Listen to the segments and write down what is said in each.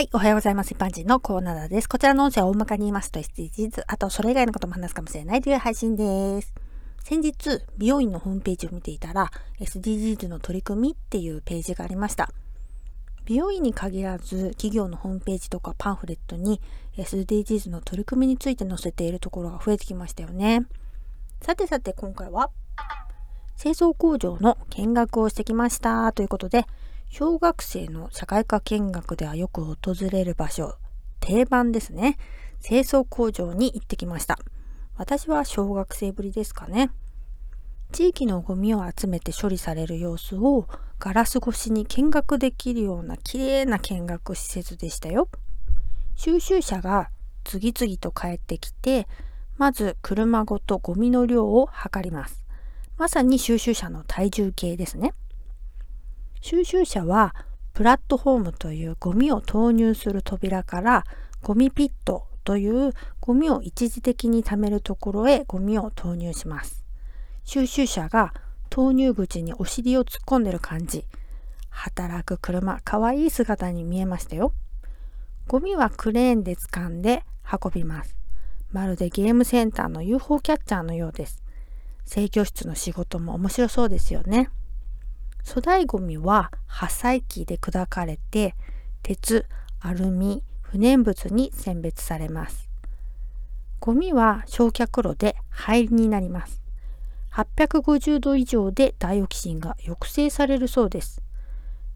はい、おはようございます。一般人のコーナーです。こちらの音声は大まかに言いますと SDGs、あとそれ以外のことも話すかもしれないという配信です。先日、美容院のホームページを見ていたら SDGs の取り組みっていうページがありました。美容院に限らず企業のホームページとかパンフレットに SDGs の取り組みについて載せているところが増えてきましたよね。さてさて今回は清掃工場の見学をしてきましたということで小学生の社会科見学ではよく訪れる場所、定番ですね。清掃工場に行ってきました。私は小学生ぶりですかね。地域のゴミを集めて処理される様子をガラス越しに見学できるような綺麗な見学施設でしたよ。収集車が次々と帰ってきて、まず車ごとゴミの量を測ります。まさに収集車の体重計ですね。収集車はプラットフォームというゴミを投入する扉からゴミピットというゴミを一時的に貯めるところへゴミを投入します。収集車が投入口にお尻を突っ込んでる感じ。働く車、かわいい姿に見えましたよ。ゴミはクレーンで掴んで運びます。まるでゲームセンターの UFO キャッチャーのようです。制御室の仕事も面白そうですよね。粗大ごみは破砕機で砕かれて鉄、アルミ、不燃物に選別されます。ゴミは焼却炉で灰になります。850度以上でダイオキシンが抑制されるそうです。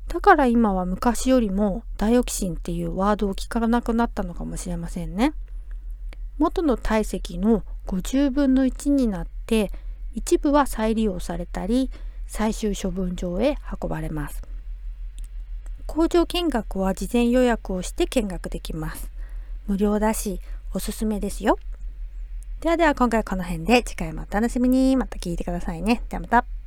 だから今は昔よりもダイオキシンっていうワードを聞かなくなったのかもしれませんね。元の体積の50分の1になって一部は再利用されたり最終処分場へ運ばれます。工場見学は事前予約をして見学できます。無料だし、おすすめですよ。ではでは今回はこの辺で次回もお楽しみに。また聞いてくださいね。ではまた。